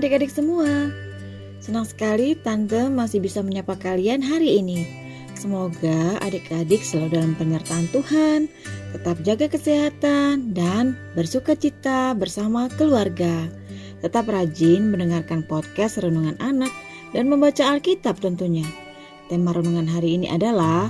adik-adik semua. Senang sekali Tante masih bisa menyapa kalian hari ini. Semoga adik-adik selalu dalam penyertaan Tuhan, tetap jaga kesehatan, dan bersuka cita bersama keluarga. Tetap rajin mendengarkan podcast Renungan Anak dan membaca Alkitab tentunya. Tema renungan hari ini adalah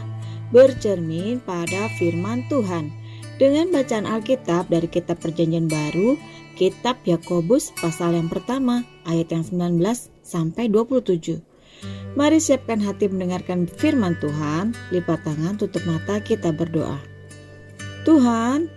bercermin pada firman Tuhan. Dengan bacaan Alkitab dari kitab Perjanjian Baru, kitab Yakobus pasal yang pertama ayat yang 19 sampai 27. Mari siapkan hati mendengarkan firman Tuhan, lipat tangan, tutup mata, kita berdoa. Tuhan,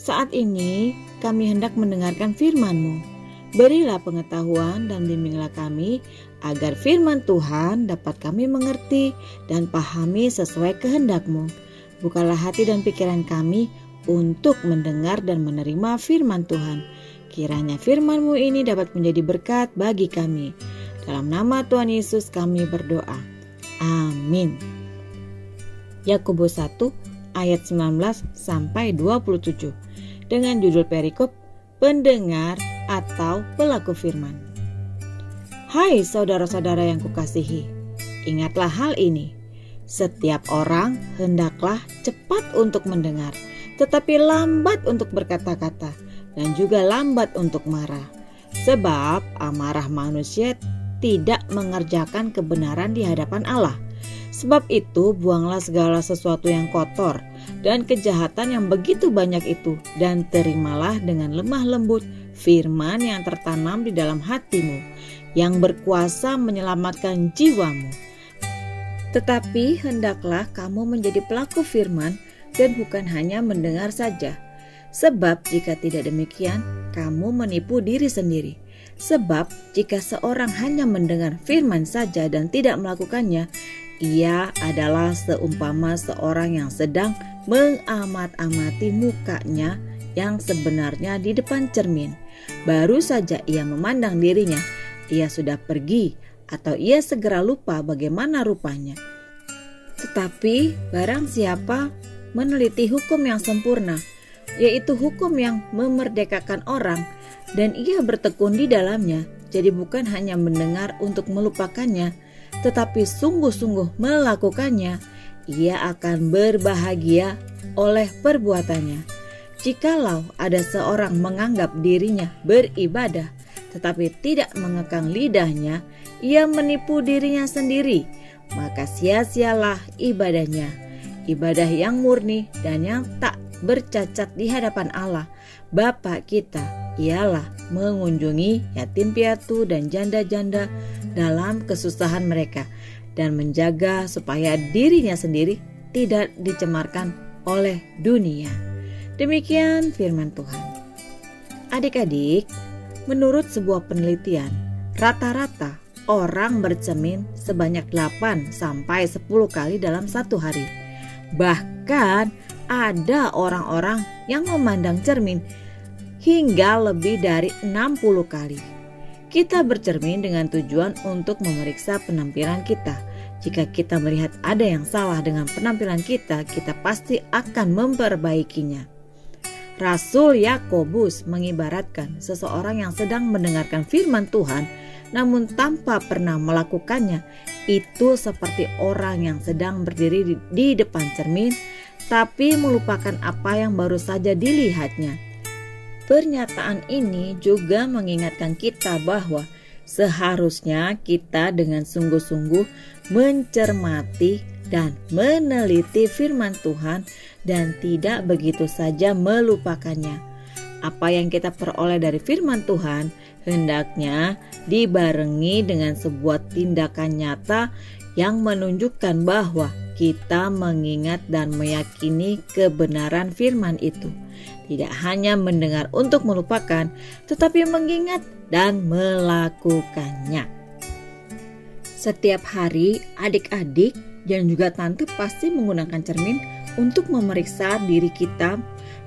saat ini kami hendak mendengarkan firman-Mu. Berilah pengetahuan dan bimbinglah kami agar firman Tuhan dapat kami mengerti dan pahami sesuai kehendak-Mu. Bukalah hati dan pikiran kami untuk mendengar dan menerima firman Tuhan. Kiranya firman-Mu ini dapat menjadi berkat bagi kami. Dalam nama Tuhan Yesus kami berdoa. Amin. Yakobus 1 ayat 19 sampai 27 dengan judul perikop pendengar atau pelaku firman. Hai saudara-saudara yang kukasihi, ingatlah hal ini. Setiap orang hendaklah cepat untuk mendengar, tetapi lambat untuk berkata-kata dan juga lambat untuk marah. Sebab amarah manusia tidak mengerjakan kebenaran di hadapan Allah. Sebab itu buanglah segala sesuatu yang kotor dan kejahatan yang begitu banyak itu dan terimalah dengan lemah lembut firman yang tertanam di dalam hatimu yang berkuasa menyelamatkan jiwamu. Tetapi hendaklah kamu menjadi pelaku firman dan bukan hanya mendengar saja. Sebab jika tidak demikian, kamu menipu diri sendiri. Sebab jika seorang hanya mendengar firman saja dan tidak melakukannya, ia adalah seumpama seorang yang sedang mengamat-amati mukanya yang sebenarnya di depan cermin. Baru saja ia memandang dirinya, ia sudah pergi atau ia segera lupa bagaimana rupanya. Tetapi barang siapa meneliti hukum yang sempurna, yaitu hukum yang memerdekakan orang, dan ia bertekun di dalamnya. Jadi, bukan hanya mendengar untuk melupakannya, tetapi sungguh-sungguh melakukannya. Ia akan berbahagia oleh perbuatannya. Jikalau ada seorang menganggap dirinya beribadah, tetapi tidak mengekang lidahnya, ia menipu dirinya sendiri, maka sia-sialah ibadahnya ibadah yang murni dan yang tak bercacat di hadapan Allah, Bapa kita, ialah mengunjungi yatim piatu dan janda-janda dalam kesusahan mereka dan menjaga supaya dirinya sendiri tidak dicemarkan oleh dunia. Demikian firman Tuhan. Adik-adik, menurut sebuah penelitian, rata-rata orang bercermin sebanyak 8 sampai 10 kali dalam satu hari. Bahkan ada orang-orang yang memandang cermin hingga lebih dari 60 kali. Kita bercermin dengan tujuan untuk memeriksa penampilan kita. Jika kita melihat ada yang salah dengan penampilan kita, kita pasti akan memperbaikinya. Rasul Yakobus mengibaratkan seseorang yang sedang mendengarkan firman Tuhan namun tanpa pernah melakukannya, itu seperti orang yang sedang berdiri di, di depan cermin, tapi melupakan apa yang baru saja dilihatnya. Pernyataan ini juga mengingatkan kita bahwa seharusnya kita dengan sungguh-sungguh mencermati dan meneliti firman Tuhan dan tidak begitu saja melupakannya. Apa yang kita peroleh dari firman Tuhan hendaknya dibarengi dengan sebuah tindakan nyata yang menunjukkan bahwa kita mengingat dan meyakini kebenaran firman itu. Tidak hanya mendengar untuk melupakan, tetapi mengingat dan melakukannya. Setiap hari, adik-adik dan juga tante pasti menggunakan cermin untuk memeriksa diri kita,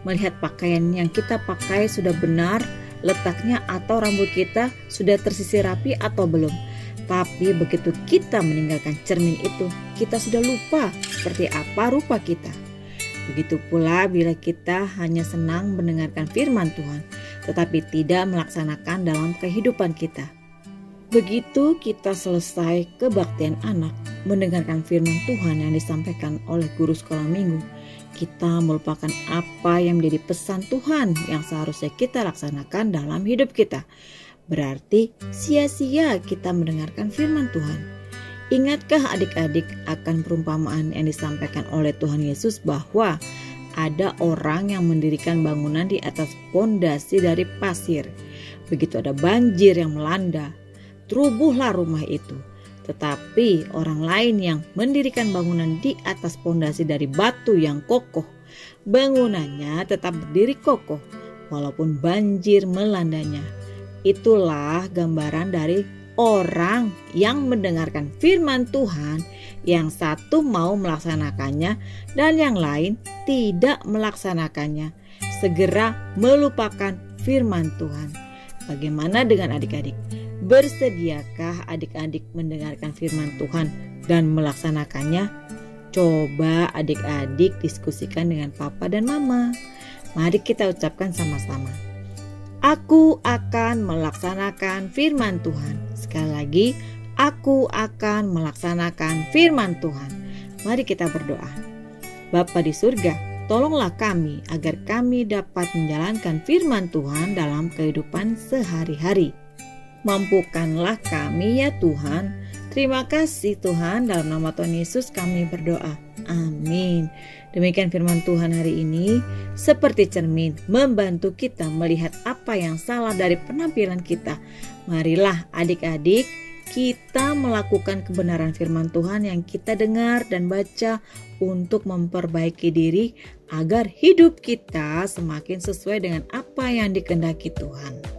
melihat pakaian yang kita pakai sudah benar, letaknya atau rambut kita sudah tersisir rapi atau belum. Tapi begitu kita meninggalkan cermin itu, kita sudah lupa seperti apa rupa kita. Begitu pula bila kita hanya senang mendengarkan firman Tuhan, tetapi tidak melaksanakan dalam kehidupan kita. Begitu kita selesai kebaktian anak, mendengarkan firman Tuhan yang disampaikan oleh guru sekolah minggu, kita melupakan apa yang menjadi pesan Tuhan yang seharusnya kita laksanakan dalam hidup kita. Berarti sia-sia kita mendengarkan firman Tuhan. Ingatkah adik-adik akan perumpamaan yang disampaikan oleh Tuhan Yesus bahwa ada orang yang mendirikan bangunan di atas pondasi dari pasir. Begitu ada banjir yang melanda, Terubuhlah rumah itu. Tetapi orang lain yang mendirikan bangunan di atas pondasi dari batu yang kokoh, bangunannya tetap berdiri kokoh walaupun banjir melandanya. Itulah gambaran dari orang yang mendengarkan firman Tuhan, yang satu mau melaksanakannya dan yang lain tidak melaksanakannya. Segera melupakan firman Tuhan. Bagaimana dengan adik-adik? Bersediakah adik-adik mendengarkan firman Tuhan dan melaksanakannya? Coba adik-adik diskusikan dengan papa dan mama. Mari kita ucapkan sama-sama. Aku akan melaksanakan firman Tuhan. Sekali lagi, aku akan melaksanakan firman Tuhan. Mari kita berdoa. Bapa di surga, tolonglah kami agar kami dapat menjalankan firman Tuhan dalam kehidupan sehari-hari. Mampukanlah kami ya Tuhan. Terima kasih Tuhan, dalam nama Tuhan Yesus kami berdoa. Amin. Demikian firman Tuhan hari ini, seperti cermin, membantu kita melihat apa yang salah dari penampilan kita. Marilah adik-adik, kita melakukan kebenaran firman Tuhan yang kita dengar dan baca untuk memperbaiki diri agar hidup kita semakin sesuai dengan apa yang dikendaki Tuhan.